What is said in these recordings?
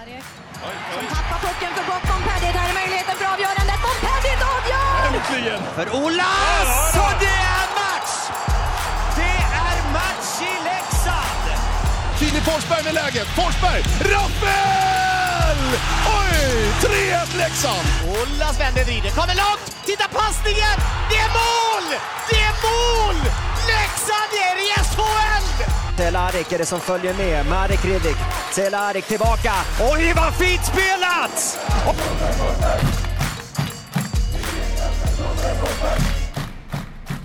Cehlarik som tappar pucken för gott. Montpellier, där är möjligheten för avgörandet. Montpellier avgör! Äntligen! För Olas! Och det är match! Det är match i Leksand! Filip Forsberg med läget. Forsberg! Rappel! Oj! 3-1 Leksand! Olas vänder, vrider, kommer långt! Titta passningen! Det är mål! Cehlárik är det som följer med. Marek Hrivik. Cehlárik tillbaka. Oj, vad fint spelat!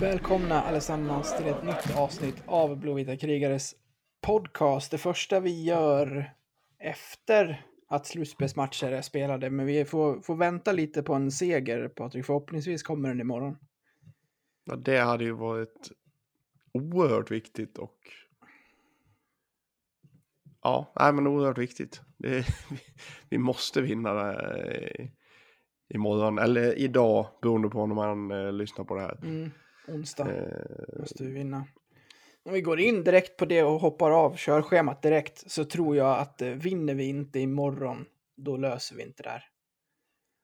Välkomna allesammans till ett nytt avsnitt av Blåvita krigares podcast. Det första vi gör efter att slutspelsmatcher är spelade, men vi får, får vänta lite på en seger, Patrik. Förhoppningsvis kommer den imorgon. Ja, det hade ju varit oerhört viktigt och ja, nej, men oerhört viktigt. Det, vi måste vinna i- imorgon eller idag beroende på när man eh, lyssnar på det här. Mm, onsdag Eh, måste vi vinna. Om vi går in direkt på det och hoppar av körschemat direkt så tror jag att eh, vinner vi inte imorgon, då löser vi inte det här.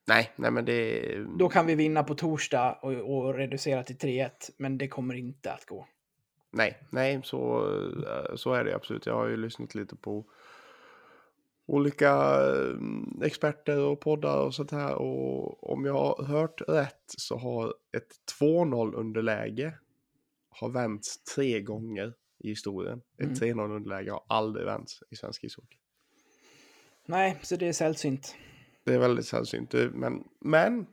nej, nej, men det Då kan vi vinna på torsdag och, och reducera till 3-1, men det kommer inte att gå. Nej, nej, så, eh, så är det absolut. Jag har ju lyssnat lite på olika eh, experter och poddar och sånt här. Och om jag har hört rätt så har ett 2-0 underläge har vänts tre gånger i historien. Mm. Ett 3-0 underläge har aldrig vänts i svensk ishockey. Nej, så det är sällsynt. Det är väldigt sällsynt. Men, men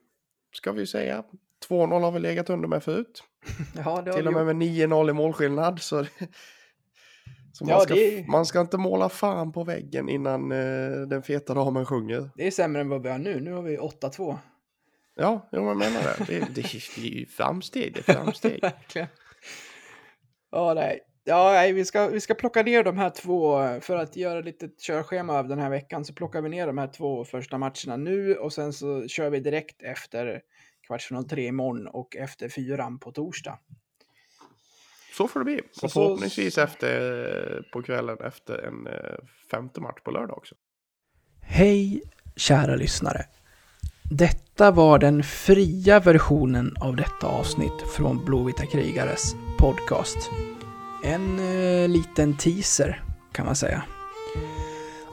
ska vi säga, 2-0 har vi legat under med förut. Ja, Till och med med 9-0 i målskillnad. Så, så man, Ja, ska, är- man ska inte måla fan på väggen innan eh, den feta damen sjunger. Det är sämre än vad vi har nu. Nu har vi 8-2. Ja, jag menar det. Det, det, det är ju framsteg, det är framsteg. Ja, nej. Ja, nej, vi ska, vi ska plocka ner de här två för att göra lite körschema av den här veckan. Så plockar vi ner de här två första matcherna nu och sen så kör vi direkt efter kvartsfinal tre imorgon och efter fyran på torsdag. Så får det bli. Så- Och förhoppningsvis efter, på kvällen efter en eh, femte match på lördag också. Hej kära lyssnare. Detta var den fria versionen av detta avsnitt från Blåvita krigares podcast. En eh, liten teaser kan man säga.